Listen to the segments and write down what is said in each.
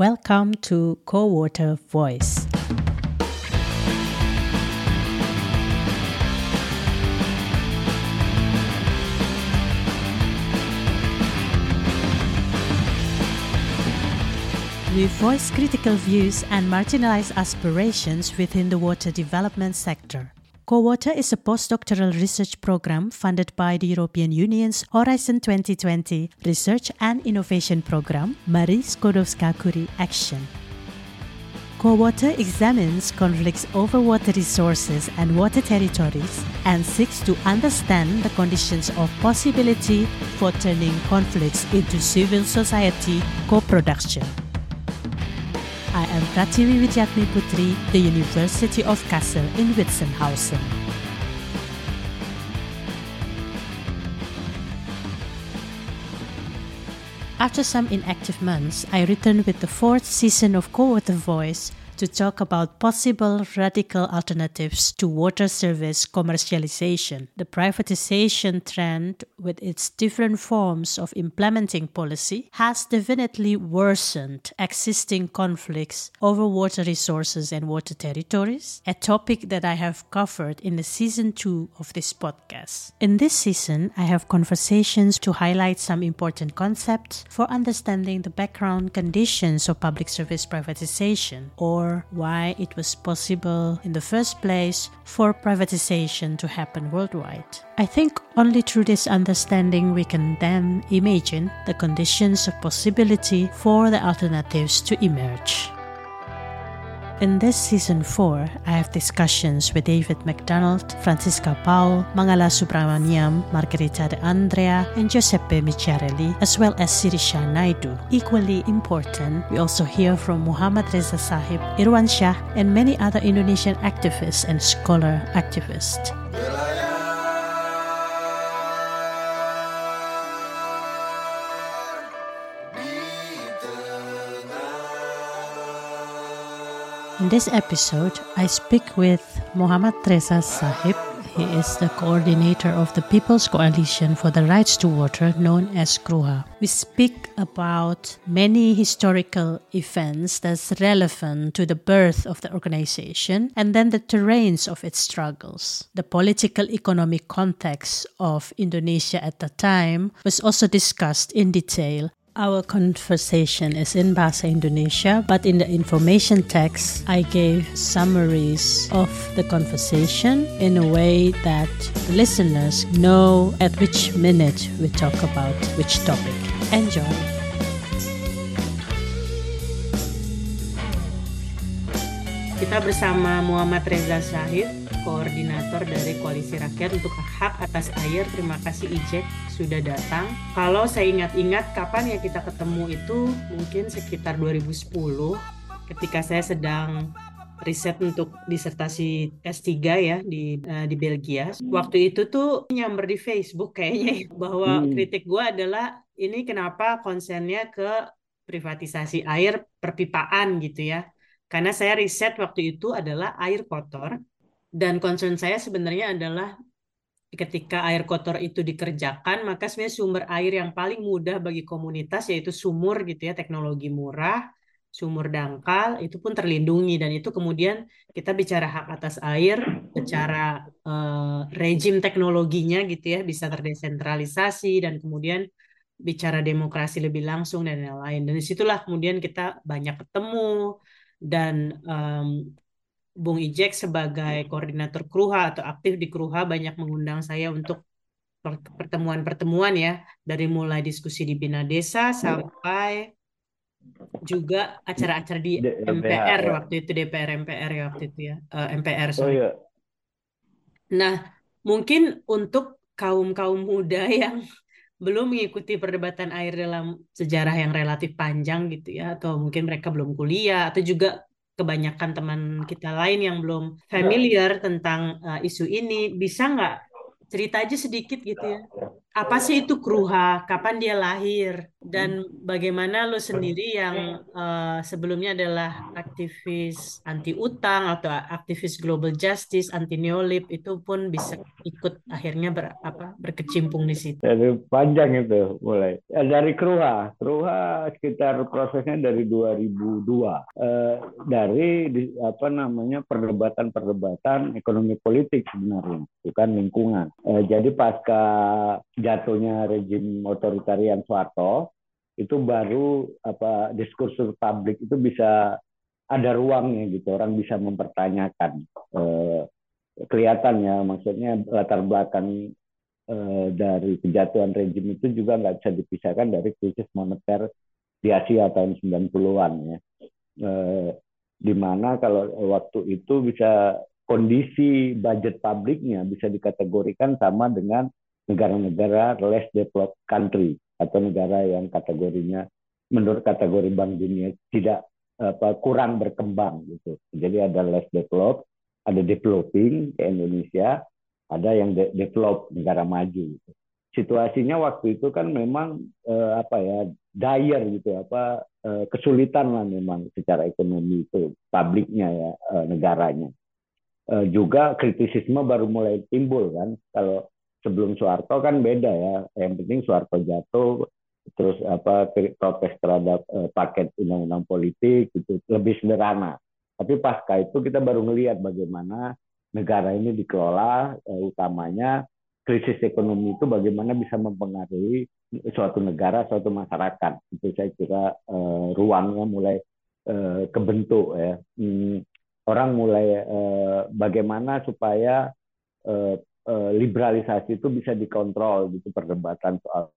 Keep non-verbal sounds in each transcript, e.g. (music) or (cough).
Welcome to Co-Water Voice. We voice critical views and marginalized aspirations within the water development sector. Co-Water is a postdoctoral research program funded by the European Union's Horizon 2020 Research and Innovation Program, Marie Skłodowska-Curie Action. Co-Water examines conflicts over water resources and water territories and seeks to understand the conditions of possibility for turning conflicts into civil society co-production. I am Prativi Widyatmi Putri, the University of Kassel in Witzenhausen. After some inactive months, I return with the fourth season of Co-Water Voice to talk about possible radical alternatives to water service commercialization. The privatization trend, with its different forms of implementing policy, has definitely worsened existing conflicts over water resources and water territories, a topic that I have covered in the season 2 of this podcast. In this season, I have conversations to highlight some important concepts for understanding the background conditions of public service privatization or why it was possible in the first place for privatization to happen worldwide. I think only through this understanding we can then imagine the conditions of possibility for the alternatives to emerge. In this season 4, I have discussions with David McDonald, Francisca Paul, Mangala Subramaniam, Margarita de Andrea, and Giuseppe Micciarelli, as well as Sirisha Naidu. Equally important, we also hear from Muhammad Reza Sahib, Irwan Shah, and many other Indonesian activists and scholar activists. In this episode, I speak with Muhammad Reza Sahib. He is the coordinator of the People's Coalition for the Rights to Water, known as KRUHA. We speak about many historical events that's relevant to the birth of the organization and then the terrains of its struggles. The political economic context of Indonesia at the time was also discussed in detail our conversation is in Bahasa Indonesia, but in the information text, I gave summaries of the conversation in a way that listeners know at which minute we talk about which topic. Enjoy! Kita bersama Muhammad Reza Syahid, koordinator dari Koalisi Rakyat untuk Hak Atas Air. Terima kasih Ijek sudah datang. Kalau saya ingat-ingat kapan ya kita ketemu itu mungkin sekitar 2010 ketika saya sedang riset untuk disertasi S3 ya di uh, di Belgia. Waktu itu tuh nyamber di Facebook kayaknya (laughs) bahwa hmm. kritik gue adalah ini kenapa konsennya ke privatisasi air perpipaan gitu ya karena saya riset waktu itu adalah air kotor dan concern saya sebenarnya adalah ketika air kotor itu dikerjakan maka sebenarnya sumber air yang paling mudah bagi komunitas yaitu sumur gitu ya teknologi murah sumur dangkal itu pun terlindungi. Dan itu kemudian kita bicara hak atas air secara uh, rejim teknologinya gitu ya bisa terdesentralisasi dan kemudian bicara demokrasi lebih langsung dan lain-lain. Dan di situlah kemudian kita banyak ketemu dan um, Bung Ijek sebagai koordinator Kruha atau aktif di Kruha banyak mengundang saya untuk pertemuan-pertemuan ya dari mulai diskusi di Bina Desa sampai juga acara-acara di MPR ya. waktu itu DPR MPR ya waktu itu ya uh, eh, MPR sorry. Oh, iya. Nah mungkin untuk kaum kaum muda (laughs) yang belum mengikuti perdebatan air dalam sejarah yang relatif panjang gitu ya atau mungkin mereka belum kuliah atau juga kebanyakan teman kita lain yang belum familiar tentang uh, isu ini bisa nggak cerita aja sedikit gitu ya apa sih itu Kruha, kapan dia lahir, dan bagaimana lo sendiri yang uh, sebelumnya adalah aktivis anti utang atau aktivis global justice, anti neolib itu pun bisa ikut akhirnya ber, apa, berkecimpung di situ. Dari panjang itu mulai. Ya, dari Kruha, Kruha sekitar prosesnya dari 2002 uh, dari di, apa namanya perdebatan-perdebatan ekonomi politik sebenarnya bukan lingkungan. Uh, jadi pasca jatuhnya rejim otoritarian Soeharto itu baru apa diskursus publik itu bisa ada ruangnya gitu orang bisa mempertanyakan eh, kelihatannya maksudnya latar belakang eh, dari kejatuhan rejim itu juga nggak bisa dipisahkan dari krisis moneter di Asia tahun 90-an ya. Eh, di mana kalau waktu itu bisa kondisi budget publiknya bisa dikategorikan sama dengan negara-negara less developed country atau negara yang kategorinya menurut kategori Bank Dunia tidak apa kurang berkembang gitu. Jadi ada less developed, ada developing ke Indonesia, ada yang de develop negara maju. Gitu. Situasinya waktu itu kan memang eh, apa ya dire gitu apa eh, kesulitan lah memang secara ekonomi itu publiknya ya eh, negaranya. Eh, juga kritisisme baru mulai timbul kan kalau sebelum Soeharto kan beda ya. Yang penting Soeharto jatuh, terus apa protes terhadap uh, paket undang-undang politik itu lebih sederhana. Tapi pasca itu kita baru melihat bagaimana negara ini dikelola uh, utamanya krisis ekonomi itu bagaimana bisa mempengaruhi suatu negara, suatu masyarakat. Itu saya kira uh, ruangnya mulai uh, kebentuk ya. Hmm, orang mulai uh, bagaimana supaya uh, Eh, liberalisasi itu bisa dikontrol gitu perdebatan soal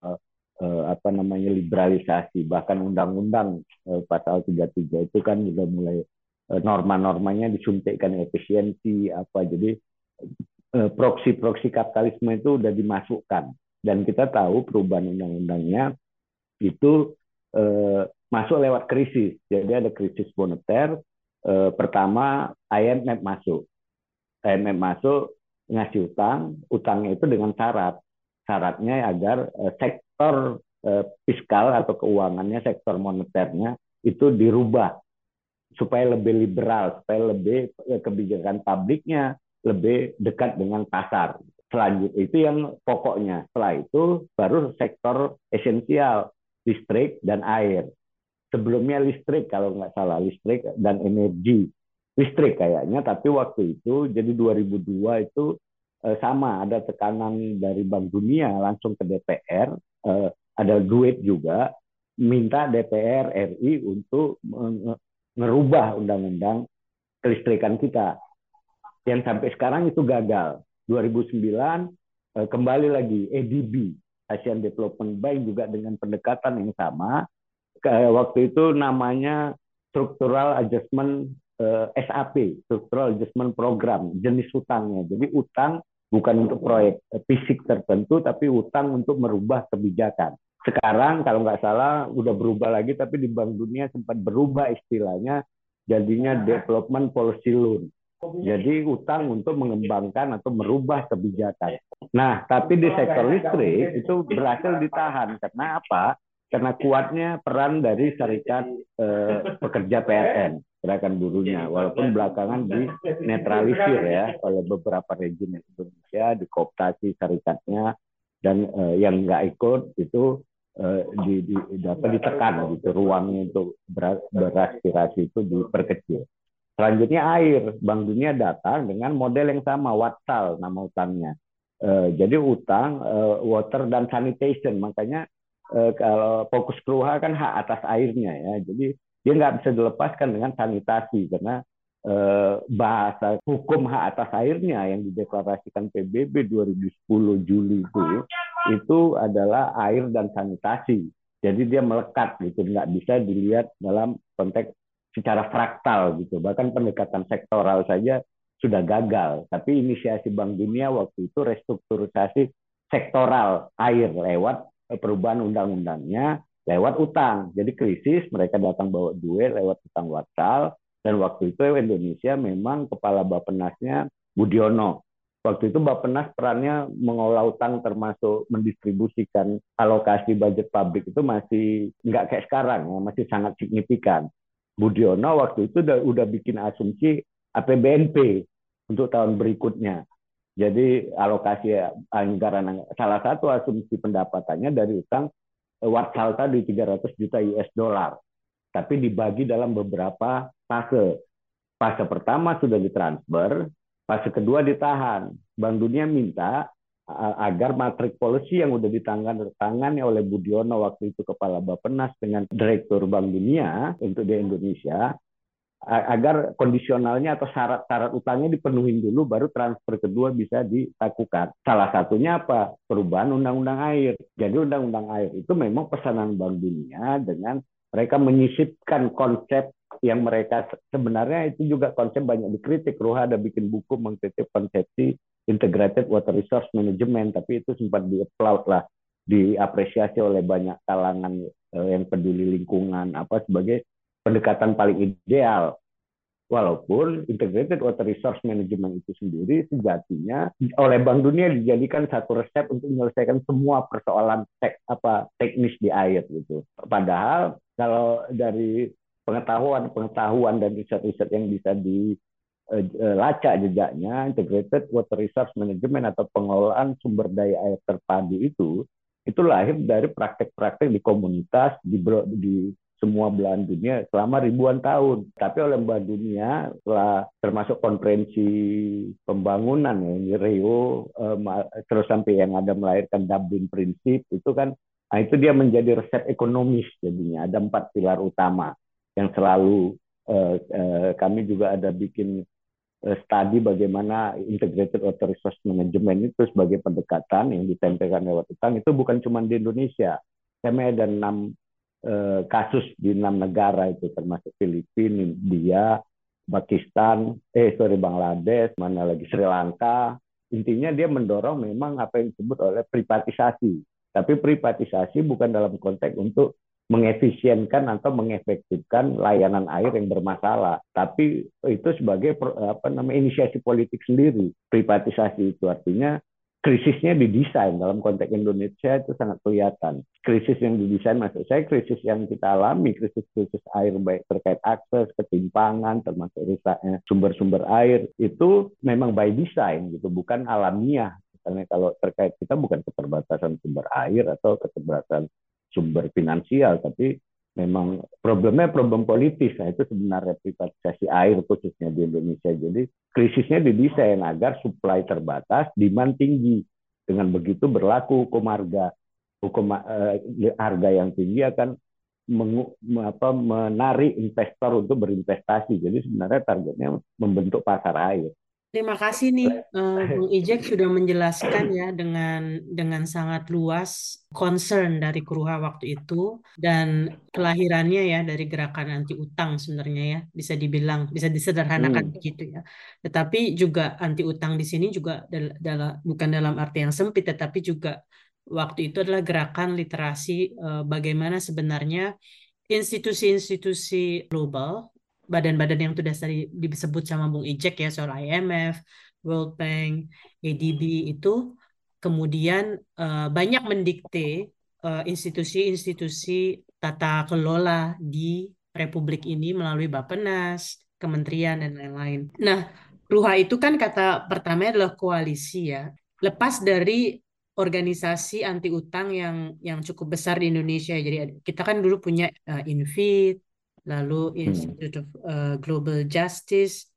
uh, apa namanya liberalisasi. Bahkan undang-undang uh, pasal 33 itu kan juga mulai uh, norma-normanya disuntikkan efisiensi apa. Jadi proksi-proksi kapitalisme itu udah dimasukkan. Dan kita tahu perubahan undang-undangnya itu masuk lewat krisis. Jadi ada krisis moneter pertama IMF masuk. IMF masuk ngasih utang, utangnya itu dengan syarat. Syaratnya agar uh, sektor uh, fiskal atau keuangannya, sektor moneternya itu dirubah supaya lebih liberal, supaya lebih uh, kebijakan publiknya lebih dekat dengan pasar. Selanjutnya itu yang pokoknya. Setelah itu baru sektor esensial, listrik dan air. Sebelumnya listrik kalau nggak salah, listrik dan energi listrik kayaknya tapi waktu itu jadi 2002 itu eh, sama ada tekanan dari Bank Dunia langsung ke DPR eh, ada duit juga minta DPR RI untuk merubah undang-undang kelistrikan kita. Yang sampai sekarang itu gagal. 2009 eh, kembali lagi ADB Asian Development Bank juga dengan pendekatan yang sama. Waktu itu namanya Structural Adjustment SAP, Structural Adjustment Program, jenis utangnya. Jadi utang bukan untuk proyek eh, fisik tertentu, tapi utang untuk merubah kebijakan. Sekarang kalau nggak salah udah berubah lagi, tapi di Bank Dunia sempat berubah istilahnya, jadinya Development Policy Loan. Jadi utang untuk mengembangkan atau merubah kebijakan. Nah, tapi di sektor listrik itu berhasil ditahan. Karena apa? Karena kuatnya peran dari serikat eh, pekerja PLN gerakan buruhnya walaupun belakangan dinetralisir ya oleh beberapa rejim Indonesia dikooptasi syarikatnya dan uh, yang nggak ikut itu uh, di, di, dapat ditekan gitu ruangnya untuk ber, beraspirasi itu diperkecil. Selanjutnya air, Bank Dunia datang dengan model yang sama, Watsal nama utangnya. Uh, jadi utang uh, water dan sanitation, makanya uh, kalau fokus keluar kan hak atas airnya ya. Jadi dia nggak bisa dilepaskan dengan sanitasi karena eh, bahasa hukum hak atas airnya yang dideklarasikan PBB 2010 Juli itu itu adalah air dan sanitasi. Jadi dia melekat gitu, nggak bisa dilihat dalam konteks secara fraktal gitu. Bahkan pendekatan sektoral saja sudah gagal. Tapi inisiasi Bank Dunia waktu itu restrukturisasi sektoral air lewat perubahan undang-undangnya lewat utang. Jadi krisis mereka datang bawa duit lewat utang wakal dan waktu itu Indonesia memang kepala Bappenasnya Budiono. Waktu itu Bappenas perannya mengolah utang termasuk mendistribusikan alokasi budget publik itu masih nggak kayak sekarang ya, masih sangat signifikan. Budiono waktu itu udah, udah bikin asumsi APBNP untuk tahun berikutnya. Jadi alokasi anggaran salah satu asumsi pendapatannya dari utang Watsal tadi 300 juta US dollar. Tapi dibagi dalam beberapa fase. Fase pertama sudah ditransfer, Fase kedua ditahan. Bank Dunia minta agar matrik policy yang sudah ditangani oleh Budiono waktu itu kepala Bappenas dengan direktur Bank Dunia untuk di Indonesia agar kondisionalnya atau syarat-syarat utangnya dipenuhi dulu baru transfer kedua bisa dilakukan. Salah satunya apa? Perubahan undang-undang air. Jadi undang-undang air itu memang pesanan Bank Dunia dengan mereka menyisipkan konsep yang mereka sebenarnya itu juga konsep banyak dikritik. Ruha ada bikin buku mengkritik konsepsi integrated water resource management, tapi itu sempat di-applaud lah, diapresiasi oleh banyak kalangan eh, yang peduli lingkungan apa sebagai pendekatan paling ideal. Walaupun integrated water resource management itu sendiri sejatinya oleh Bank Dunia dijadikan satu resep untuk menyelesaikan semua persoalan tek, apa teknis di air gitu. Padahal kalau dari pengetahuan pengetahuan dan riset-riset yang bisa dilacak jejaknya integrated water resource management atau pengelolaan sumber daya air terpadu itu itu lahir dari praktek-praktek di komunitas di, di semua belahan dunia selama ribuan tahun. Tapi oleh Mbak Dunia setelah termasuk konferensi pembangunan ya, Rio eh, terus sampai yang ada melahirkan Dublin Principle itu kan nah itu dia menjadi resep ekonomis jadinya ada empat pilar utama yang selalu uh, uh, kami juga ada bikin studi bagaimana integrated water resource management itu sebagai pendekatan yang ditempelkan lewat utang itu bukan cuma di Indonesia. Kami ada enam uh, kasus di enam negara itu termasuk Filipina, India, Pakistan, eh sorry Bangladesh, mana lagi Sri Lanka. Intinya dia mendorong memang apa yang disebut oleh privatisasi. Tapi privatisasi bukan dalam konteks untuk mengefisienkan atau mengefektifkan layanan air yang bermasalah. Tapi itu sebagai apa namanya inisiasi politik sendiri. Privatisasi itu artinya krisisnya didesain dalam konteks Indonesia itu sangat kelihatan. Krisis yang didesain maksud saya krisis yang kita alami, krisis-krisis air baik terkait akses, ketimpangan, termasuk rusaknya sumber-sumber air itu memang by design gitu, bukan alamiah. Misalnya kalau terkait kita bukan keterbatasan sumber air atau keterbatasan sumber finansial, tapi memang problemnya problem politis. Nah, itu sebenarnya privatisasi air khususnya di Indonesia. Jadi krisisnya didesain agar supply terbatas, demand tinggi. Dengan begitu berlaku hukum harga. Hukum eh, harga yang tinggi akan mengu, apa, menarik investor untuk berinvestasi. Jadi sebenarnya targetnya membentuk pasar air. Terima kasih nih uh, Bung Ijek sudah menjelaskan ya dengan dengan sangat luas concern dari Kruha waktu itu dan kelahirannya ya dari gerakan anti utang sebenarnya ya bisa dibilang bisa disederhanakan hmm. begitu ya. Tetapi juga anti utang di sini juga dal dalam bukan dalam arti yang sempit tetapi juga waktu itu adalah gerakan literasi uh, bagaimana sebenarnya institusi-institusi global badan-badan yang sudah tadi disebut sama Bung Ijek ya soal IMF, World Bank, ADB itu kemudian uh, banyak mendikte uh, institusi-institusi tata kelola di Republik ini melalui Bappenas, kementerian dan lain-lain. Nah, Ruha itu kan kata pertama adalah koalisi ya. Lepas dari organisasi anti utang yang yang cukup besar di Indonesia. Jadi kita kan dulu punya uh, Infit, lalu hmm. Institute of uh, Global Justice.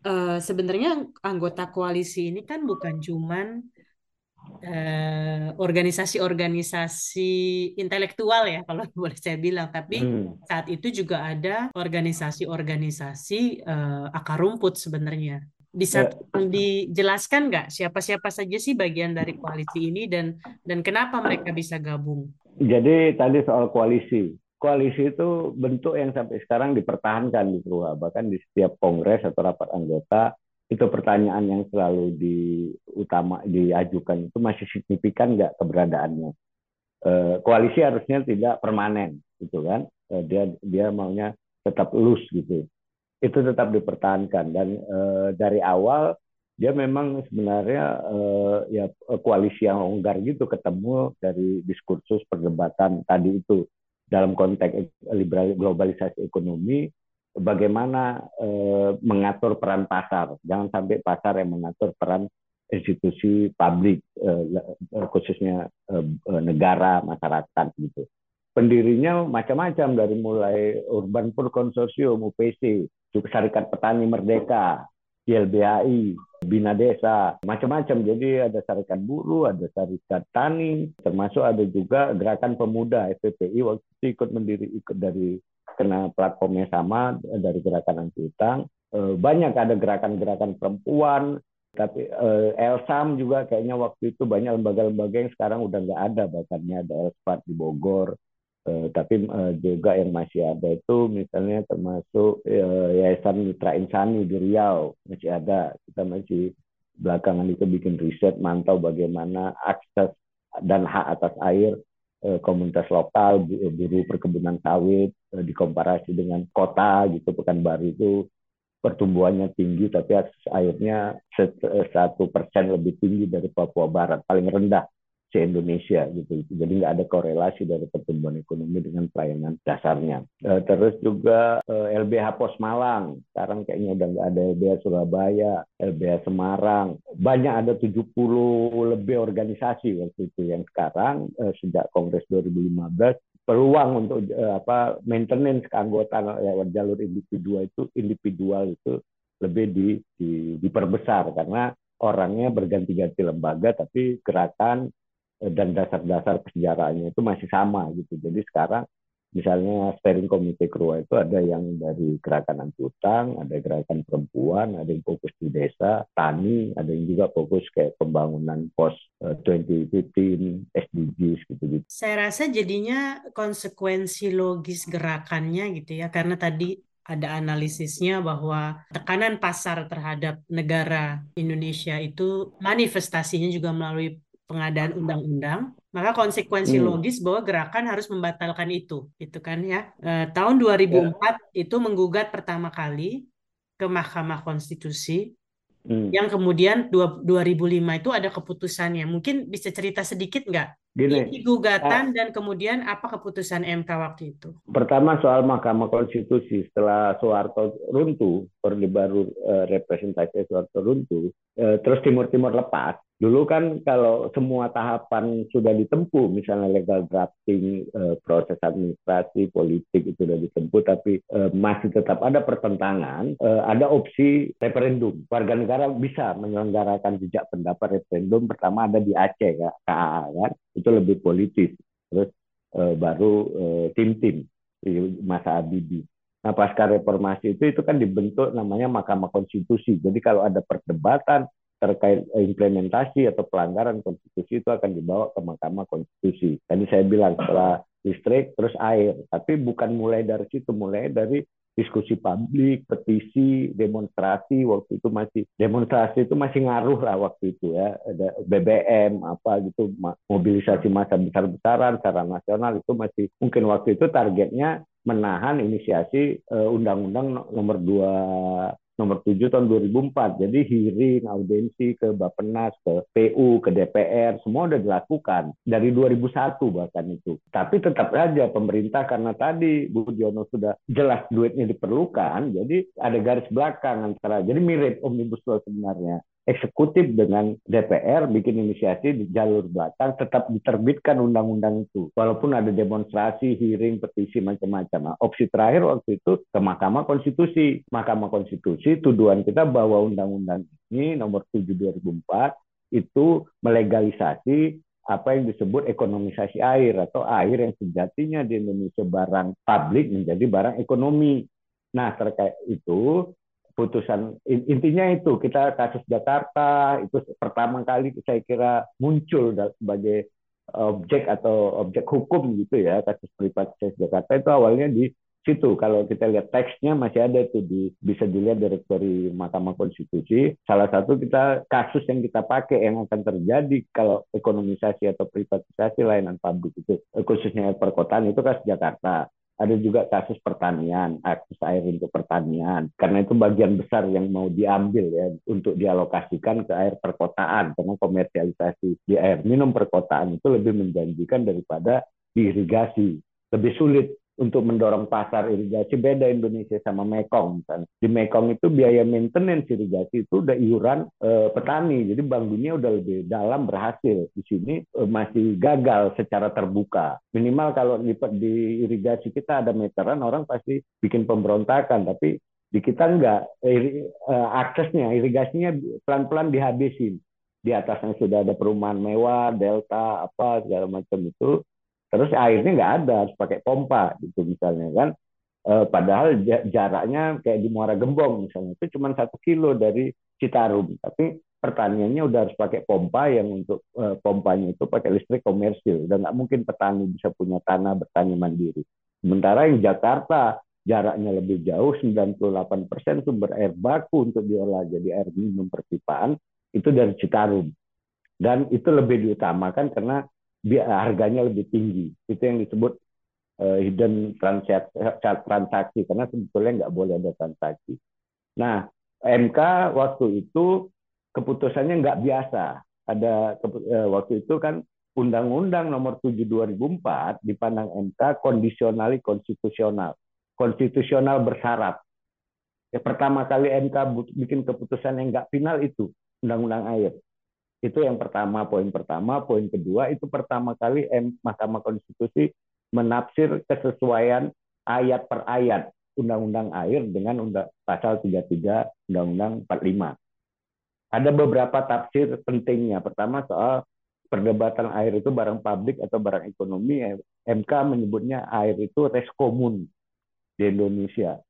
Uh, sebenarnya anggota koalisi ini kan bukan cuman uh, organisasi-organisasi intelektual ya kalau (laughs) boleh saya bilang, tapi hmm. saat itu juga ada organisasi-organisasi uh, akar rumput sebenarnya. Bisa ya. dijelaskan nggak siapa-siapa saja sih bagian dari koalisi ini dan dan kenapa mereka bisa gabung? Jadi tadi soal koalisi, koalisi itu bentuk yang sampai sekarang dipertahankan di Perua. Bahkan di setiap kongres atau rapat anggota, itu pertanyaan yang selalu diutama diajukan itu masih signifikan nggak keberadaannya. Eh, koalisi harusnya tidak permanen, gitu kan? Eh, dia dia maunya tetap lus gitu. Itu tetap dipertahankan dan eh, dari awal dia memang sebenarnya uh, ya koalisi yang longgar gitu ketemu dari diskursus perdebatan tadi itu dalam konteks liberal globalisasi ekonomi bagaimana uh, mengatur peran pasar. Jangan sampai pasar yang mengatur peran institusi publik uh, khususnya uh, negara masyarakat gitu. Pendirinya macam-macam dari mulai Urban Poor Consortium UPC juga Serikat Petani Merdeka YLBHI, Bina Desa, macam-macam. Jadi ada Serikat Buruh, ada Serikat Tani, termasuk ada juga Gerakan Pemuda FPPI waktu itu ikut mendiri ikut dari kena platformnya sama dari Gerakan Anti Utang. Eh, banyak ada gerakan-gerakan perempuan, tapi eh, Elsam juga kayaknya waktu itu banyak lembaga-lembaga yang sekarang udah nggak ada bahkannya ada Elspat di Bogor tapi uh, juga yang masih ada itu misalnya termasuk uh, Yayasan Mitra Insani di Riau. Masih ada. Kita masih belakangan itu bikin riset mantau bagaimana akses dan hak atas air uh, komunitas lokal buruh perkebunan sawit dikomparasi dengan kota gitu Pekanbaru itu pertumbuhannya tinggi tapi akses airnya satu persen lebih tinggi dari Papua Barat paling rendah se-Indonesia gitu. Jadi nggak ada korelasi dari pertumbuhan ekonomi dengan pelayanan dasarnya. Uh, terus juga uh, eh, LBH Pos Malang, sekarang kayaknya udah nggak ada LBH Surabaya, LBH Semarang. Banyak ada 70 lebih organisasi waktu itu yang sekarang uh, sejak Kongres 2015 peluang untuk apa maintenance keanggotaan lewat jalur individual itu individual itu lebih di, di, diperbesar karena orangnya berganti-ganti lembaga tapi gerakan dan dasar-dasar kesejarahannya itu masih sama gitu. Jadi sekarang misalnya steering komite Krua itu ada yang dari gerakan anti ada gerakan perempuan, ada yang fokus di desa, tani, ada yang juga fokus kayak pembangunan pos 2015, SDGs gitu-gitu. Saya rasa jadinya konsekuensi logis gerakannya gitu ya, karena tadi ada analisisnya bahwa tekanan pasar terhadap negara Indonesia itu manifestasinya juga melalui pengadaan undang-undang, maka konsekuensi hmm. logis bahwa gerakan harus membatalkan itu, gitu kan ya. E, tahun 2004 ya. itu menggugat pertama kali ke Mahkamah Konstitusi, hmm. yang kemudian 2005 itu ada keputusannya. Mungkin bisa cerita sedikit nggak? Gini, Ini gugatan uh, dan kemudian apa keputusan MK waktu itu? Pertama soal Mahkamah Konstitusi setelah Soeharto runtuh, Orde Baru uh, representasi Soeharto runtuh, uh, terus Timur Timur lepas, Dulu kan kalau semua tahapan sudah ditempuh, misalnya legal drafting, eh, proses administrasi, politik itu sudah ditempuh, tapi eh, masih tetap ada pertentangan, eh, ada opsi referendum. Warga negara bisa menyelenggarakan jejak pendapat referendum. Pertama ada di Aceh, ya, KAA, kan? itu lebih politis. Terus baru tim-tim di masa Habibie. Nah, pasca reformasi itu itu kan dibentuk namanya Mahkamah Konstitusi. Jadi kalau ada perdebatan terkait implementasi atau pelanggaran konstitusi itu akan dibawa ke Mahkamah Konstitusi. Tadi saya bilang setelah listrik terus air, tapi bukan mulai dari situ, mulai dari diskusi publik, petisi, demonstrasi. Waktu itu masih demonstrasi itu masih ngaruh lah waktu itu ya. Ada BBM apa gitu mobilisasi massa besar-besaran secara nasional itu masih mungkin waktu itu targetnya menahan inisiasi eh, undang-undang nomor 2 nomor 7 tahun 2004. Jadi hearing, audiensi ke Bapenas, ke PU, ke DPR, semua sudah dilakukan dari 2001 bahkan itu. Tapi tetap saja pemerintah karena tadi Bu Diono sudah jelas duitnya diperlukan, jadi ada garis belakang antara jadi mirip omnibus law sebenarnya eksekutif dengan DPR bikin inisiasi di jalur belakang tetap diterbitkan undang-undang itu walaupun ada demonstrasi, hearing, petisi macam-macam. Nah, opsi terakhir waktu itu ke Mahkamah Konstitusi. Mahkamah Konstitusi tuduhan kita bahwa undang-undang ini nomor 7 2004 itu melegalisasi apa yang disebut ekonomisasi air atau air yang sejatinya di Indonesia barang publik menjadi barang ekonomi. Nah, terkait itu putusan intinya itu kita kasus Jakarta itu pertama kali saya kira muncul sebagai objek atau objek hukum gitu ya kasus privatisasi Jakarta itu awalnya di situ. Kalau kita lihat teksnya masih ada itu di bisa dilihat dari Mahkamah Konstitusi. Salah satu kita kasus yang kita pakai yang akan terjadi kalau ekonomisasi atau privatisasi layanan publik itu khususnya perkotaan itu kasus Jakarta ada juga kasus pertanian, akses air untuk pertanian. Karena itu bagian besar yang mau diambil ya untuk dialokasikan ke air perkotaan karena komersialisasi di air minum perkotaan itu lebih menjanjikan daripada diirigasi. Lebih sulit untuk mendorong pasar irigasi beda Indonesia sama Mekong misalnya. Di Mekong itu biaya maintenance irigasi itu udah iuran e, petani. Jadi Bank Dunia udah lebih dalam berhasil. Di sini e, masih gagal secara terbuka. Minimal kalau di, di irigasi kita ada meteran orang pasti bikin pemberontakan tapi di kita enggak e, aksesnya irigasinya pelan-pelan dihabisin. Di atasnya sudah ada perumahan mewah, delta apa segala macam itu terus airnya nggak ada harus pakai pompa gitu misalnya kan. E, padahal jaraknya kayak di Muara Gembong misalnya itu cuma satu kilo dari Citarum. Tapi pertaniannya udah harus pakai pompa yang untuk e, pompanya itu pakai listrik komersil. Dan nggak mungkin petani bisa punya tanah bertani mandiri. Sementara yang Jakarta jaraknya lebih jauh 98 persen sumber air baku untuk diolah jadi air minum perpipaan itu dari Citarum. Dan itu lebih diutamakan karena harganya lebih tinggi. Itu yang disebut uh, hidden transaksi, transaksi karena sebetulnya nggak boleh ada transaksi. Nah, MK waktu itu keputusannya nggak biasa. Ada uh, waktu itu kan Undang-Undang Nomor 7 2004 dipandang MK kondisionali konstitusional, konstitusional bersyarat. Ya, pertama kali MK bikin keputusan yang nggak final itu Undang-Undang Air. Itu yang pertama, poin pertama. Poin kedua, itu pertama kali Mahkamah Konstitusi menafsir kesesuaian ayat per ayat Undang-Undang Air dengan undang, pasal 33 Undang-Undang 45. Ada beberapa tafsir pentingnya. Pertama soal perdebatan air itu barang publik atau barang ekonomi. MK menyebutnya air itu res komun di Indonesia.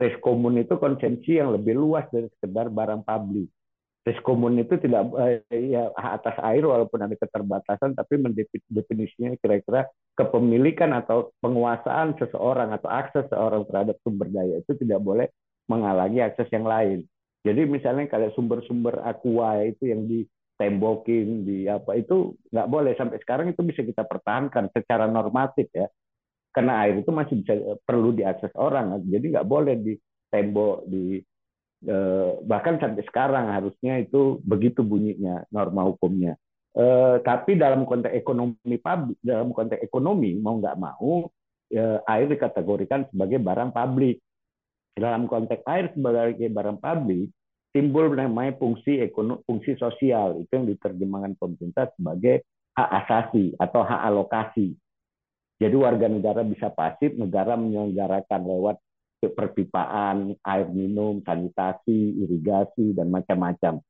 Res komun itu konsensi yang lebih luas dari sekedar barang publik komun itu tidak eh, ya atas air walaupun ada keterbatasan tapi mendefinisinya kira-kira kepemilikan atau penguasaan seseorang atau akses seorang terhadap sumber daya itu tidak boleh menghalangi akses yang lain. Jadi misalnya kalau sumber-sumber aqua itu yang ditembokin di apa itu nggak boleh sampai sekarang itu bisa kita pertahankan secara normatif ya. Karena air itu masih bisa perlu diakses orang, jadi nggak boleh ditembok di Eh, bahkan sampai sekarang harusnya itu begitu bunyinya norma hukumnya. Eh, tapi dalam konteks ekonomi publik, dalam konteks ekonomi mau nggak mau eh, air dikategorikan sebagai barang publik. Dalam konteks air sebagai barang publik timbul namanya fungsi ekonomi, fungsi sosial itu yang diterjemahkan pemerintah sebagai hak asasi atau hak alokasi. Jadi warga negara bisa pasif, negara menyelenggarakan lewat perpipaan, air minum, sanitasi, irigasi, dan macam-macam.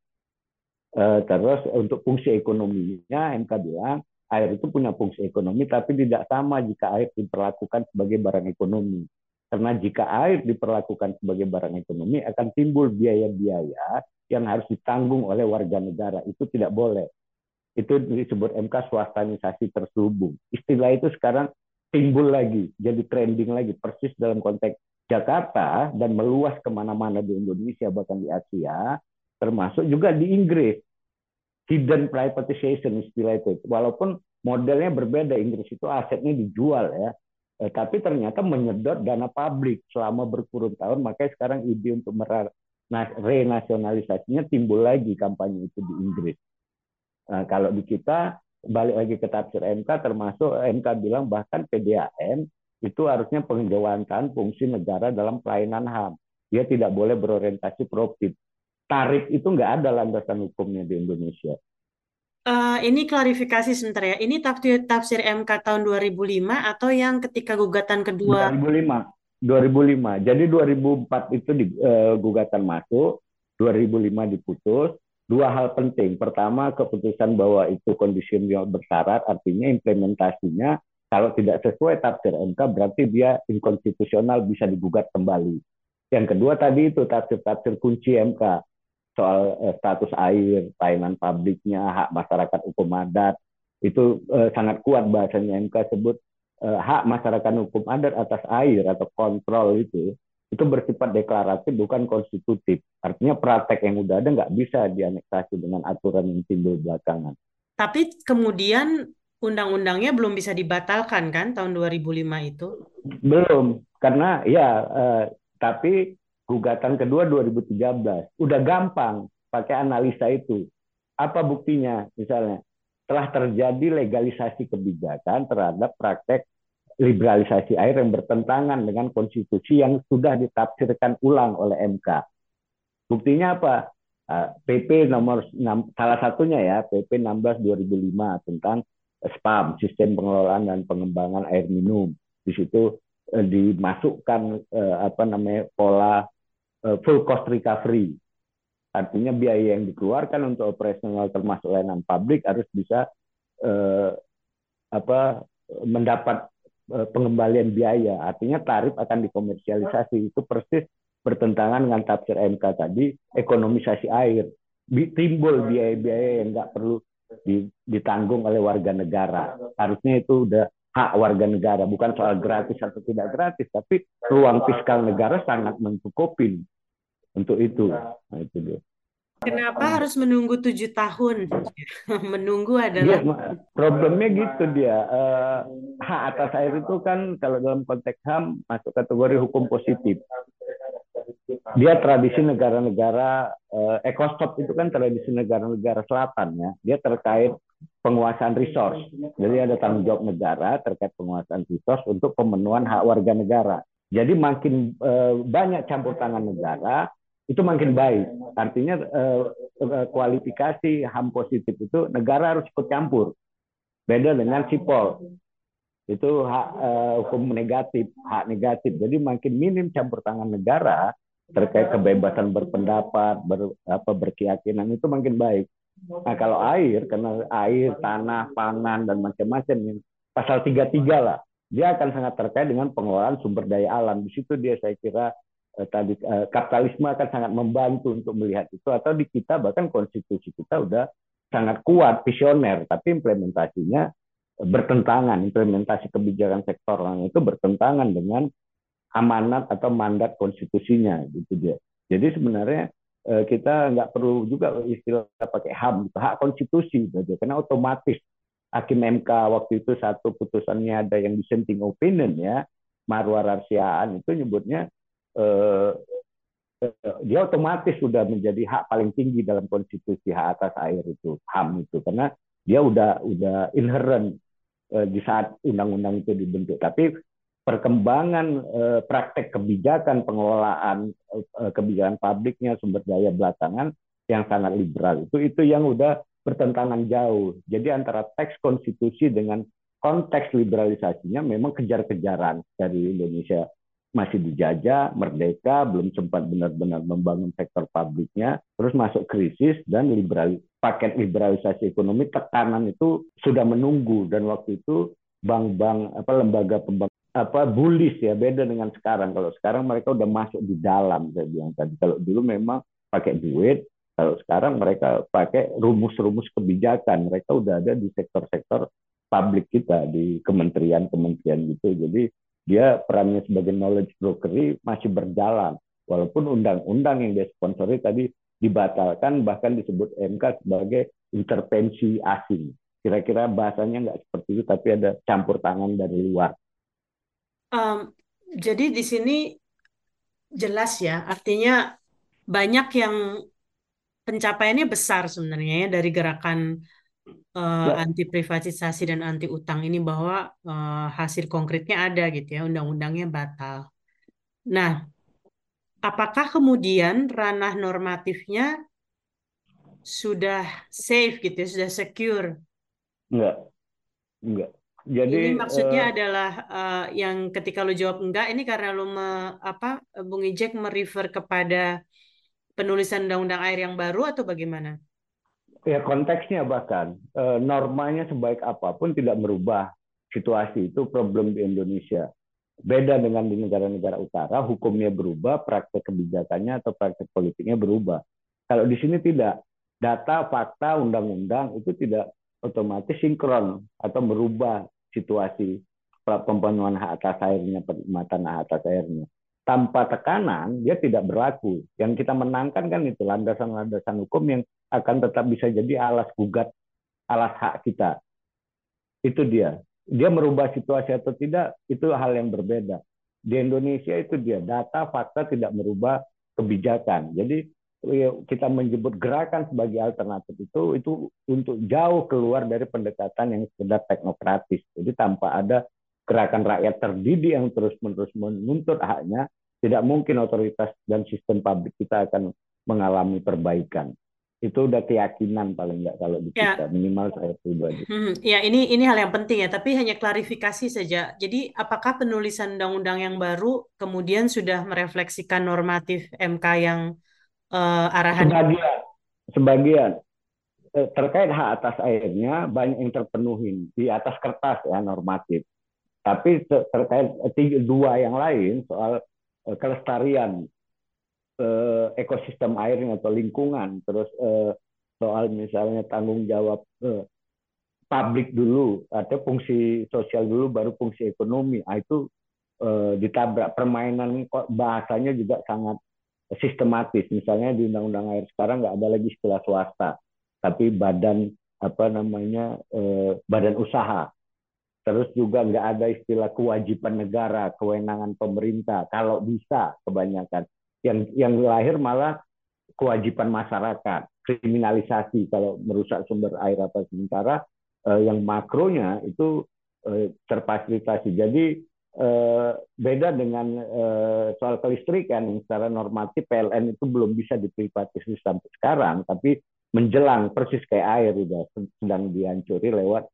Eh, terus untuk fungsi ekonominya, MK bilang air itu punya fungsi ekonomi, tapi tidak sama jika air diperlakukan sebagai barang ekonomi. Karena jika air diperlakukan sebagai barang ekonomi, akan timbul biaya-biaya yang harus ditanggung oleh warga negara. Itu tidak boleh. Itu disebut MK swastanisasi terselubung. Istilah itu sekarang timbul lagi, jadi trending lagi, persis dalam konteks Jakarta dan meluas ke mana-mana di Indonesia bahkan di Asia, termasuk juga di Inggris. Hidden privatization istilah itu. Walaupun modelnya berbeda, Inggris itu asetnya dijual ya, eh, tapi ternyata menyedot dana publik selama berpuluh tahun. Makanya sekarang ide untuk renasionalisasinya timbul lagi kampanye itu di Inggris. Nah, kalau di kita balik lagi ke tafsir MK termasuk MK bilang bahkan PDAM itu harusnya penjawankan fungsi negara dalam pelayanan HAM. Dia tidak boleh berorientasi profit. Tarif itu nggak ada landasan hukumnya di Indonesia. Uh, ini klarifikasi sebentar ya. Ini tafsir tafsir MK tahun 2005 atau yang ketika gugatan kedua? 2005. 2005. Jadi 2004 itu di, uh, gugatan masuk, 2005 diputus. Dua hal penting. Pertama, keputusan bahwa itu kondisional bersyarat, artinya implementasinya kalau tidak sesuai tafsir MK berarti dia inkonstitusional bisa digugat kembali. Yang kedua tadi itu tafsir-tafsir kunci MK soal eh, status air, pelayanan publiknya, hak masyarakat hukum adat itu eh, sangat kuat bahasanya MK sebut eh, hak masyarakat hukum adat atas air atau kontrol itu itu bersifat deklaratif bukan konstitutif. Artinya praktek yang udah ada nggak bisa dianeksasi dengan aturan yang timbul belakangan. Tapi kemudian undang-undangnya belum bisa dibatalkan kan tahun 2005 itu? Belum, karena ya eh, tapi gugatan kedua 2013 udah gampang pakai analisa itu. Apa buktinya? Misalnya telah terjadi legalisasi kebijakan terhadap praktek liberalisasi air yang bertentangan dengan konstitusi yang sudah ditafsirkan ulang oleh MK. Buktinya apa? PP nomor 6, salah satunya ya PP 16 2005 tentang SPAM, sistem pengelolaan dan pengembangan air minum. Di situ eh, dimasukkan eh, apa namanya pola eh, full cost recovery. Artinya biaya yang dikeluarkan untuk operasional termasuk layanan publik harus bisa eh, apa mendapat eh, pengembalian biaya. Artinya tarif akan dikomersialisasi. Itu persis bertentangan dengan tafsir MK tadi ekonomisasi air. Timbul biaya-biaya yang nggak perlu ditanggung oleh warga negara. Harusnya itu udah hak warga negara, bukan soal gratis atau tidak gratis, tapi ruang fiskal negara sangat mencukupi untuk itu. Nah, itu dia. Kenapa harus menunggu tujuh tahun? (laughs) menunggu adalah ya, problemnya gitu dia. Uh, hak atas air itu kan kalau dalam konteks HAM masuk kategori hukum positif dia tradisi negara-negara eh, ekostop itu kan tradisi negara-negara selatan ya. Dia terkait penguasaan resource. Jadi ada tanggung jawab negara terkait penguasaan resource untuk pemenuhan hak warga negara. Jadi makin eh, banyak campur tangan negara itu makin baik. Artinya eh, eh kualifikasi ham positif itu negara harus ikut campur. Beda dengan sipol. Itu hak uh, hukum negatif, hak negatif. Jadi makin minim campur tangan negara, terkait kebebasan berpendapat, ber, apa berkeyakinan itu makin baik. Nah kalau air, karena air, tanah, pangan dan macam-macam, pasal 33 lah, dia akan sangat terkait dengan pengelolaan sumber daya alam. Di situ dia saya kira eh, tadi eh, kapitalisme akan sangat membantu untuk melihat itu. Atau di kita bahkan konstitusi kita udah sangat kuat, visioner, tapi implementasinya bertentangan. Implementasi kebijakan sektoral itu bertentangan dengan amanat atau mandat konstitusinya gitu dia. Jadi sebenarnya eh, kita nggak perlu juga istilah pakai HAM, gitu. hak konstitusi gitu. karena otomatis hakim MK waktu itu satu putusannya ada yang dissenting opinion ya, Marwar Arsiaan itu nyebutnya eh, eh, dia otomatis sudah menjadi hak paling tinggi dalam konstitusi hak atas air itu HAM itu karena dia udah udah inherent eh, di saat undang-undang itu dibentuk. Tapi perkembangan eh, praktek kebijakan pengelolaan eh, kebijakan publiknya sumber daya belakangan yang sangat liberal itu itu yang udah bertentangan jauh. Jadi antara teks konstitusi dengan konteks liberalisasinya memang kejar-kejaran dari Indonesia masih dijajah, merdeka, belum sempat benar-benar membangun sektor publiknya, terus masuk krisis dan liberal paket liberalisasi ekonomi tekanan itu sudah menunggu dan waktu itu bank-bank apa lembaga apa bullish ya beda dengan sekarang. Kalau sekarang mereka udah masuk di dalam saya bilang tadi. Kalau dulu memang pakai duit kalau sekarang mereka pakai rumus-rumus kebijakan. Mereka udah ada di sektor-sektor publik kita di kementerian-kementerian gitu. Jadi dia perannya sebagai knowledge broker masih berjalan. Walaupun undang-undang yang dia sponsori tadi dibatalkan bahkan disebut MK sebagai intervensi asing. Kira-kira bahasanya nggak seperti itu tapi ada campur tangan dari luar Um, jadi di sini jelas ya, artinya banyak yang pencapaiannya besar sebenarnya ya dari gerakan uh, ya. anti privatisasi dan anti utang ini bahwa uh, hasil konkretnya ada gitu ya, undang-undangnya batal. Nah, apakah kemudian ranah normatifnya sudah safe gitu ya, sudah secure? Enggak. Enggak. Jadi ini maksudnya uh, adalah uh, yang ketika lu jawab enggak ini karena lu me, apa Bung Ijek merefer kepada penulisan undang-undang air yang baru atau bagaimana? Ya konteksnya bahkan uh, normanya sebaik apa pun tidak merubah situasi itu problem di Indonesia. Beda dengan di negara-negara utara, hukumnya berubah, praktek kebijakannya atau praktek politiknya berubah. Kalau di sini tidak, data, fakta, undang-undang itu tidak otomatis sinkron atau merubah situasi pemenuhan hak atas airnya, penikmatan hak atas airnya. Tanpa tekanan, dia tidak berlaku. Yang kita menangkan kan itu landasan-landasan hukum yang akan tetap bisa jadi alas gugat, alas hak kita. Itu dia. Dia merubah situasi atau tidak, itu hal yang berbeda. Di Indonesia itu dia, data, fakta tidak merubah kebijakan. Jadi kita menyebut gerakan sebagai alternatif itu itu untuk jauh keluar dari pendekatan yang sekedar teknokratis. Jadi tanpa ada gerakan rakyat terdidik yang terus-menerus menuntut haknya, tidak mungkin otoritas dan sistem publik kita akan mengalami perbaikan itu udah keyakinan paling nggak kalau di ya. kita ya. minimal saya pribadi. Hmm, ya ini ini hal yang penting ya, tapi hanya klarifikasi saja. Jadi apakah penulisan undang-undang yang baru kemudian sudah merefleksikan normatif MK yang uh, arahan? Sebagian, sebagian eh, terkait hak atas airnya banyak yang terpenuhi di atas kertas ya normatif. Tapi terkait tiga, dua yang lain soal eh, kelestarian eh, ekosistem airnya atau lingkungan, terus eh, soal misalnya tanggung jawab eh, publik dulu atau fungsi sosial dulu baru fungsi ekonomi, nah, itu eh, ditabrak permainan bahasanya juga sangat sistematis. Misalnya di Undang-Undang Air sekarang nggak ada lagi istilah swasta, tapi badan apa namanya eh, badan usaha. Terus juga nggak ada istilah kewajiban negara, kewenangan pemerintah. Kalau bisa kebanyakan yang yang lahir malah kewajiban masyarakat kriminalisasi kalau merusak sumber air apa sementara eh, yang makronya itu eh, terfasilitasi jadi eh, beda dengan eh, soal kelistrikan secara normatif PLN itu belum bisa diprivatisasi sampai sekarang tapi menjelang persis kayak air udah sedang dihancuri lewat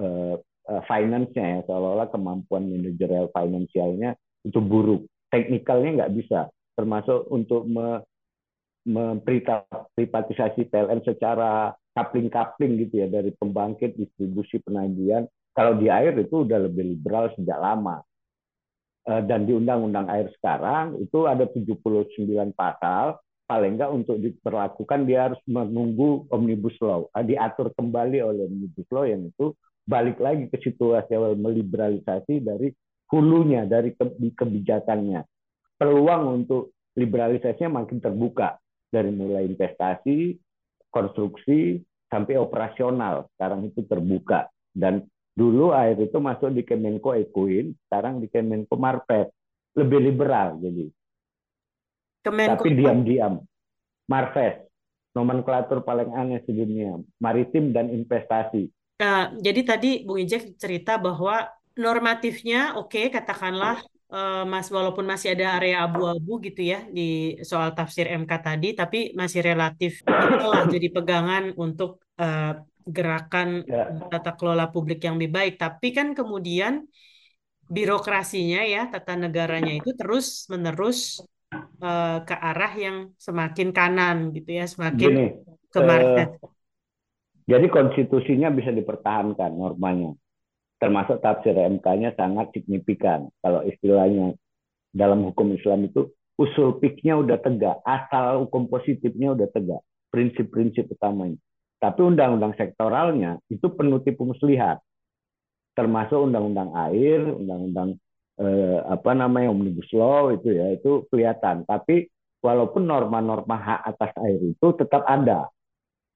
eh, finance-nya ya seolah-olah kemampuan manajerial finansialnya itu buruk. Teknikalnya nggak bisa termasuk untuk me, memprivatisasi PLN secara kapling-kapling gitu ya dari pembangkit distribusi penagihan. Kalau di air itu udah lebih liberal sejak lama dan di undang-undang air sekarang itu ada 79 pasal. Paling enggak untuk diperlakukan dia harus menunggu omnibus law. Eh, diatur kembali oleh omnibus law yang itu balik lagi ke situasi awal meliberalisasi dari hulunya dari kebijakannya. Peluang untuk liberalisasinya makin terbuka dari mulai investasi, konstruksi sampai operasional. Sekarang itu terbuka dan dulu air itu masuk di Kemenko Ekuin, sekarang di Kemenko Marpet. Lebih liberal jadi. Kemenko Tapi diam-diam. Marves, nomenklatur paling aneh di dunia, maritim dan investasi. Nah, jadi tadi Bung Ijek cerita bahwa normatifnya oke okay, katakanlah uh, Mas walaupun masih ada area abu-abu gitu ya di soal tafsir MK tadi, tapi masih relatif telah jadi pegangan untuk uh, gerakan ya. tata kelola publik yang lebih baik. Tapi kan kemudian birokrasinya ya tata negaranya itu terus menerus uh, ke arah yang semakin kanan gitu ya, semakin Gini, ke market. Uh, jadi konstitusinya bisa dipertahankan normanya termasuk tafsir MK-nya sangat signifikan. Kalau istilahnya dalam hukum Islam itu usul piknya udah tegak, asal hukum positifnya udah tegak, prinsip-prinsip utamanya. Tapi undang-undang sektoralnya itu penuh tipu muslihat, termasuk undang-undang air, undang-undang eh, apa namanya omnibus law itu ya itu kelihatan. Tapi walaupun norma-norma hak atas air itu tetap ada,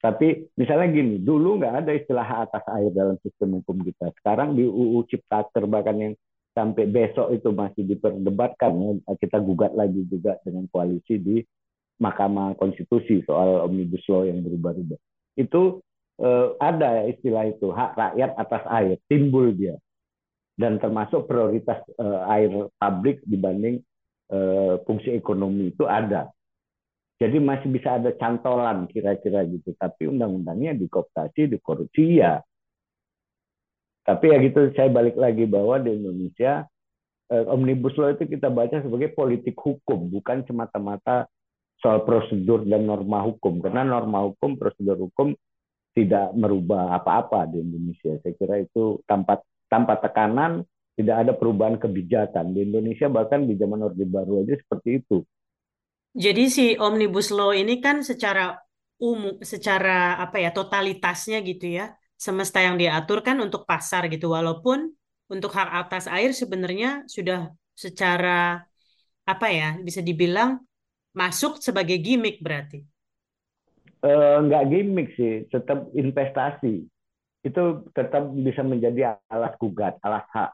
tapi misalnya gini, dulu nggak ada istilah hak atas air dalam sistem hukum kita. Sekarang di UU Ciptaker bahkan yang sampai besok itu masih diperdebatkan, ya, kita gugat lagi juga dengan koalisi di Mahkamah Konstitusi soal omnibus law yang berubah-ubah. Itu eh, ada istilah itu hak rakyat atas air, timbul dia, dan termasuk prioritas eh, air publik dibanding eh, fungsi ekonomi itu ada jadi masih bisa ada cantolan kira-kira gitu. Tapi undang-undangnya dikooptasi, dikorupsi ya. Tapi ya gitu saya balik lagi bahwa di Indonesia eh, omnibus law itu kita baca sebagai politik hukum, bukan semata-mata soal prosedur dan norma hukum. Karena norma hukum, prosedur hukum tidak merubah apa-apa di Indonesia. Saya kira itu tanpa tanpa tekanan tidak ada perubahan kebijakan di Indonesia bahkan di zaman Orde Baru aja seperti itu jadi si omnibus law ini kan secara umum, secara apa ya totalitasnya gitu ya, semesta yang diatur kan untuk pasar gitu. Walaupun untuk hak atas air sebenarnya sudah secara apa ya bisa dibilang masuk sebagai gimmick berarti. Uh, gimmick sih, tetap investasi. itu tetap bisa menjadi alat gugat, alat hak.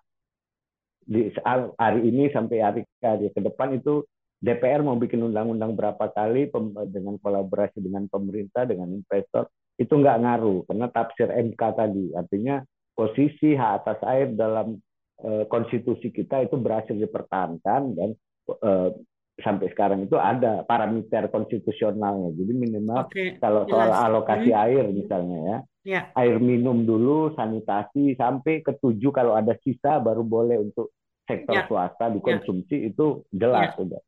Di hari ini sampai hari, hari ke depan itu DPR mau bikin undang-undang berapa kali dengan kolaborasi dengan pemerintah, dengan investor, itu nggak ngaruh karena tafsir MK tadi. Artinya posisi hak atas air dalam uh, konstitusi kita itu berhasil dipertahankan dan uh, sampai sekarang itu ada parameter konstitusionalnya. Jadi minimal okay. kalau soal alokasi hmm. air misalnya ya, ya, air minum dulu, sanitasi sampai ketujuh kalau ada sisa baru boleh untuk sektor ya. swasta dikonsumsi ya. itu jelas ya. sudah.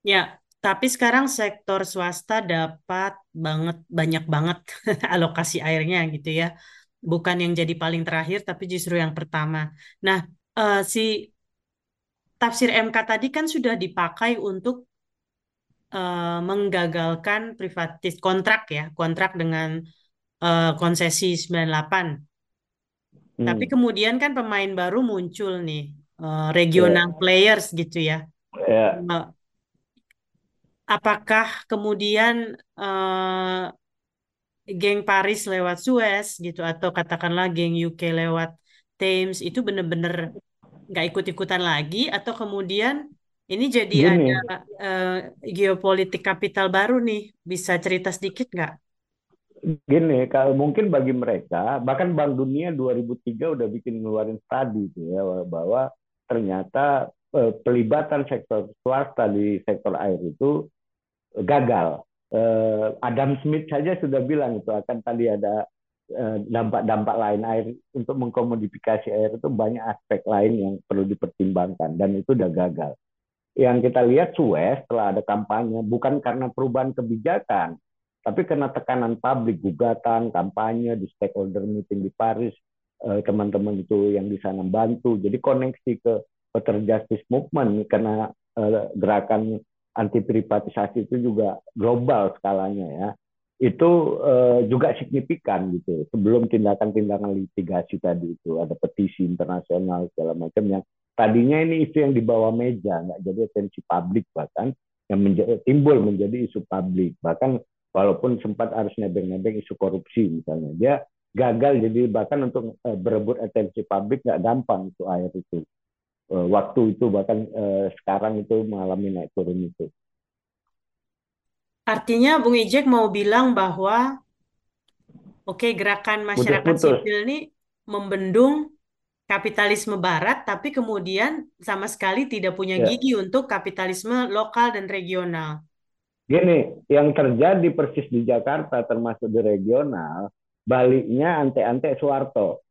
Ya, tapi sekarang sektor swasta dapat banget banyak banget (laughs) alokasi airnya gitu ya. Bukan yang jadi paling terakhir tapi justru yang pertama. Nah, uh, si tafsir MK tadi kan sudah dipakai untuk uh, menggagalkan privatis kontrak ya, kontrak dengan uh, konsesi 98. Hmm. Tapi kemudian kan pemain baru muncul nih, uh, regional yeah. players gitu ya. Yeah. Uh, apakah kemudian uh, geng Paris lewat Suez gitu atau katakanlah geng UK lewat Thames itu benar-benar nggak ikut-ikutan lagi atau kemudian ini jadi Gini. ada uh, geopolitik kapital baru nih bisa cerita sedikit nggak? Gini, kalau mungkin bagi mereka, bahkan Bank Dunia 2003 udah bikin ngeluarin studi gitu ya bahwa ternyata uh, pelibatan sektor swasta di sektor air itu gagal. Uh, Adam Smith saja sudah bilang itu akan tadi ada dampak-dampak lain air untuk mengkomodifikasi air itu banyak aspek lain yang perlu dipertimbangkan dan itu sudah gagal. Yang kita lihat Suez setelah ada kampanye bukan karena perubahan kebijakan, tapi karena tekanan publik, gugatan, kampanye di stakeholder meeting di Paris, teman-teman itu yang di sana bantu. Jadi koneksi ke Water Justice Movement karena gerakan anti privatisasi itu juga global skalanya ya itu uh, juga signifikan gitu. Sebelum tindakan-tindakan litigasi tadi itu ada petisi internasional segala macam yang tadinya ini isu yang dibawa meja nggak jadi atensi publik bahkan yang menjadi, timbul menjadi isu publik. Bahkan walaupun sempat harus nebeng-nebeng isu korupsi misalnya dia gagal jadi bahkan untuk uh, berebut atensi publik nggak gampang itu air itu. Eh, waktu itu bahkan uh, sekarang itu mengalami naik turun itu. Artinya Bung Ijek mau bilang bahwa oke okay, gerakan masyarakat sipil ini membendung kapitalisme barat tapi kemudian sama sekali tidak punya ya. gigi untuk kapitalisme lokal dan regional. Gini, yang terjadi persis di Jakarta termasuk di regional, baliknya ante-ante Soeharto.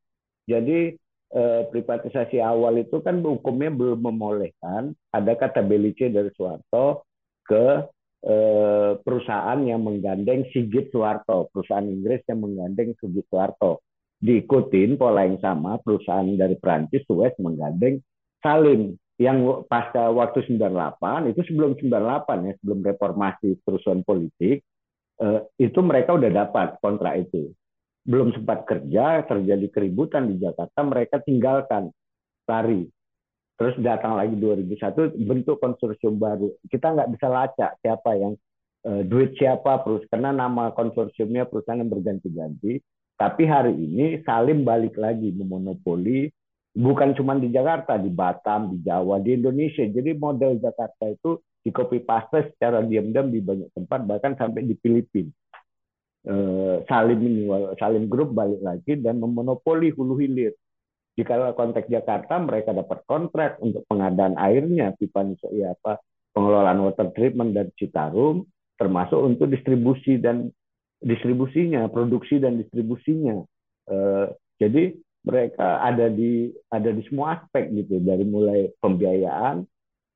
Jadi eh, privatisasi awal itu kan hukumnya belum membolehkan ada kata belice dari Soeharto ke perusahaan yang menggandeng Sigit Soeharto, perusahaan Inggris yang menggandeng Sigit Soeharto. Diikutin pola yang sama perusahaan dari Prancis Suez menggandeng Salim yang pasca waktu 98 itu sebelum 98 ya sebelum reformasi perusahaan politik eh, itu mereka udah dapat kontrak itu belum sempat kerja, terjadi keributan di Jakarta, mereka tinggalkan lari. Terus datang lagi 2001 bentuk konsorsium baru. Kita nggak bisa lacak siapa yang uh, duit siapa terus karena nama konsorsiumnya perusahaan yang berganti-ganti. Tapi hari ini Salim balik lagi memonopoli bukan cuma di Jakarta, di Batam, di Jawa, di Indonesia. Jadi model Jakarta itu di copy paste secara diam-diam di banyak tempat bahkan sampai di Filipina. Eh, Salim ini Salim Group balik lagi dan memonopoli hulu hilir. Jika konteks Jakarta mereka dapat kontrak untuk pengadaan airnya pipa ya apa pengelolaan water treatment dan Citarum termasuk untuk distribusi dan distribusinya, produksi dan distribusinya. Eh, jadi mereka ada di ada di semua aspek gitu dari mulai pembiayaan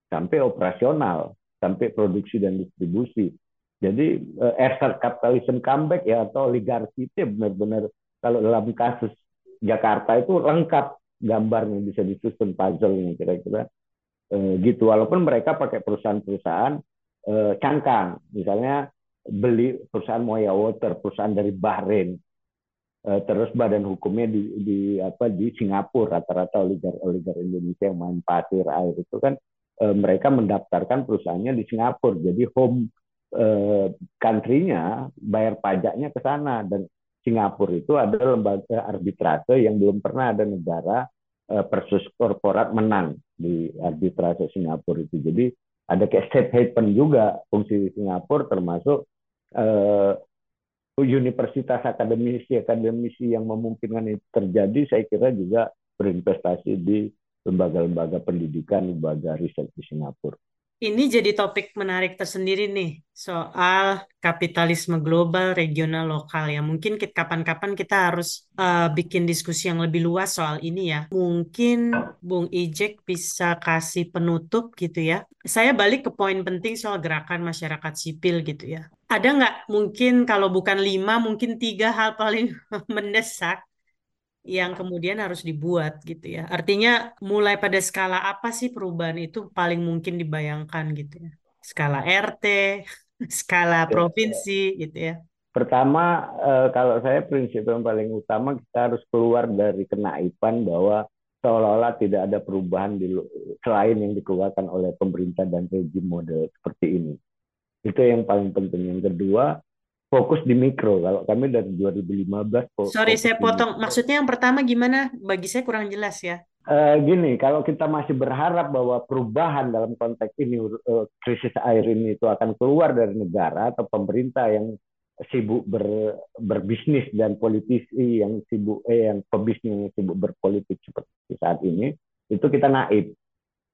sampai operasional sampai produksi dan distribusi jadi uh, asset capitalism comeback ya atau oligarki itu ya benar-benar kalau dalam kasus Jakarta itu lengkap gambarnya bisa disusun puzzle-nya kira-kira. Uh, gitu. Walaupun mereka pakai perusahaan-perusahaan uh, cangkang, misalnya beli perusahaan Moya Water, perusahaan dari Bahrain, uh, terus badan hukumnya di, di apa di Singapura rata-rata oligar oligar Indonesia yang main pasir air itu kan mereka mendaftarkan perusahaannya di Singapura. Jadi home Eh, country-nya bayar pajaknya ke sana. Dan Singapura itu ada lembaga arbitrase yang belum pernah ada negara persus korporat menang di arbitrase Singapura itu. Jadi ada kayak safe haven juga fungsi Singapura termasuk uh, universitas akademisi akademisi yang memungkinkan itu terjadi saya kira juga berinvestasi di lembaga-lembaga pendidikan lembaga riset di Singapura. Ini jadi topik menarik tersendiri nih soal kapitalisme global, regional, lokal ya. Mungkin kapan-kapan kita harus uh, bikin diskusi yang lebih luas soal ini ya. Mungkin Bung Ijek bisa kasih penutup gitu ya. Saya balik ke poin penting soal gerakan masyarakat sipil gitu ya. Ada nggak mungkin kalau bukan lima, mungkin tiga hal paling (laughs) mendesak yang kemudian harus dibuat gitu ya. Artinya mulai pada skala apa sih perubahan itu paling mungkin dibayangkan gitu ya. Skala RT, (laughs) skala provinsi gitu ya. Pertama, eh, kalau saya prinsip yang paling utama kita harus keluar dari kenaifan bahwa seolah-olah tidak ada perubahan di selain yang dikeluarkan oleh pemerintah dan rejim model seperti ini. Itu yang paling penting. Yang kedua, fokus di mikro. Kalau kami dari 2015 Sorry, saya potong. Maksudnya yang pertama gimana? Bagi saya kurang jelas ya. Uh, gini, kalau kita masih berharap bahwa perubahan dalam konteks ini uh, krisis air ini itu akan keluar dari negara atau pemerintah yang sibuk ber, berbisnis dan politisi yang sibuk eh yang pebisnis yang sibuk berpolitik seperti saat ini, itu kita naib.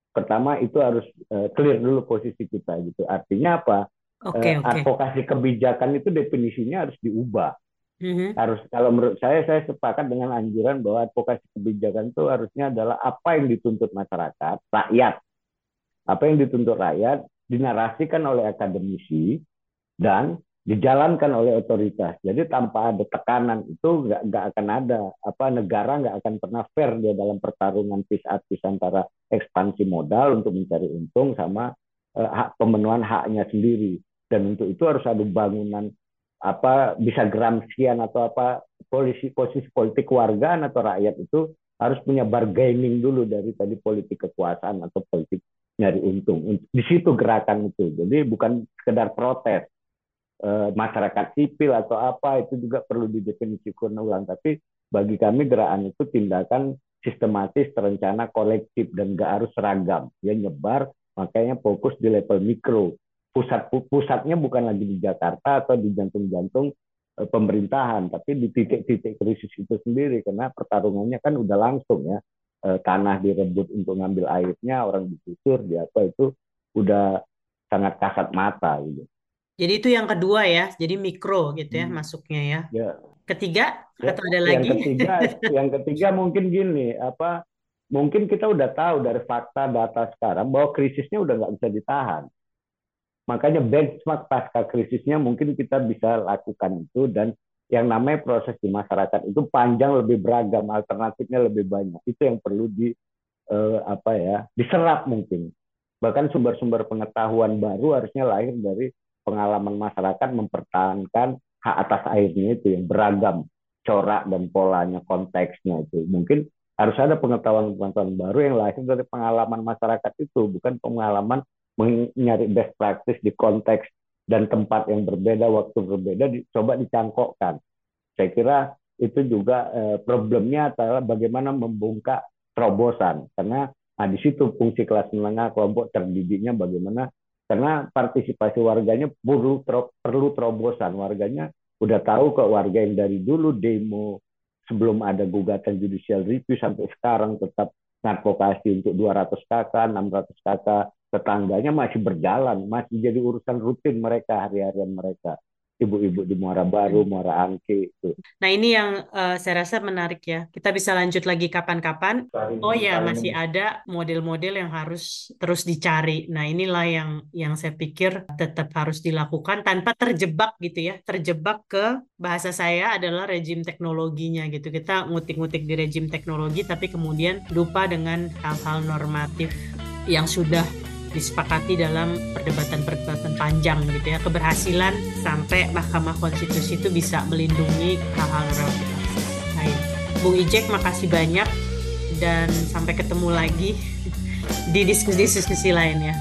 Pertama itu harus uh, clear dulu posisi kita gitu. Artinya apa? Okay, uh, okay. advokasi kebijakan itu definisinya harus diubah. Mm-hmm. Harus kalau menurut saya saya sepakat dengan anjuran bahwa advokasi kebijakan itu harusnya adalah apa yang dituntut masyarakat, rakyat. Apa yang dituntut rakyat dinarasikan oleh akademisi dan dijalankan oleh otoritas. Jadi tanpa ada tekanan itu nggak nggak akan ada apa negara nggak akan pernah fair dia dalam pertarungan pis artis antara ekspansi modal untuk mencari untung sama uh, hak pemenuhan haknya sendiri dan untuk itu harus ada bangunan apa bisa gram sekian atau apa posisi posisi politik warga atau rakyat itu harus punya bargaining dulu dari tadi politik kekuasaan atau politik nyari untung. Di situ gerakan itu. Jadi bukan sekedar protes e, masyarakat sipil atau apa itu juga perlu didefinisikan ulang. Tapi bagi kami gerakan itu tindakan sistematis, terencana, kolektif dan gak harus seragam. Ya nyebar, makanya fokus di level mikro pusat pusatnya bukan lagi di Jakarta atau di jantung-jantung eh, pemerintahan, tapi di titik-titik krisis itu sendiri karena pertarungannya kan udah langsung ya eh, tanah direbut untuk ngambil airnya, orang digusur, di apa itu udah sangat kasat mata gitu. Jadi itu yang kedua ya, jadi mikro gitu ya hmm. masuknya ya. ya. Ketiga ya, atau ada yang lagi? Ketiga, (laughs) yang ketiga mungkin gini, apa? Mungkin kita udah tahu dari fakta data sekarang bahwa krisisnya udah nggak bisa ditahan Makanya benchmark pasca krisisnya mungkin kita bisa lakukan itu dan yang namanya proses di masyarakat itu panjang lebih beragam, alternatifnya lebih banyak. Itu yang perlu di uh, apa ya, diserap mungkin. Bahkan sumber-sumber pengetahuan baru harusnya lahir dari pengalaman masyarakat mempertahankan hak atas airnya itu yang beragam corak dan polanya, konteksnya itu. Mungkin harus ada pengetahuan-pengetahuan baru yang lahir dari pengalaman masyarakat itu, bukan pengalaman mencari best practice di konteks dan tempat yang berbeda, waktu berbeda, coba dicangkokkan. Saya kira itu juga eh, problemnya adalah bagaimana membungkak terobosan. Karena nah, di situ fungsi kelas menengah, kelompok terdidiknya bagaimana. Karena partisipasi warganya perlu, perlu terobosan. Warganya udah tahu kok warga yang dari dulu demo sebelum ada gugatan judicial review sampai sekarang tetap advokasi untuk 200 kakak, 600 kakak, tetangganya masih berjalan, masih jadi urusan rutin mereka hari-harian mereka. Ibu-ibu di Muara Baru, Muara Angke itu. Nah ini yang uh, saya rasa menarik ya. Kita bisa lanjut lagi kapan-kapan. Oh ya masih ada model-model yang harus terus dicari. Nah inilah yang yang saya pikir tetap harus dilakukan tanpa terjebak gitu ya. Terjebak ke bahasa saya adalah rejim teknologinya gitu. Kita ngutik-ngutik di rejim teknologi tapi kemudian lupa dengan hal-hal normatif yang sudah disepakati dalam perdebatan-perdebatan panjang gitu ya keberhasilan sampai Mahkamah Konstitusi itu bisa melindungi hal-hal lain. Bung Ijek makasih banyak dan sampai ketemu lagi di diskusi-diskusi lain ya.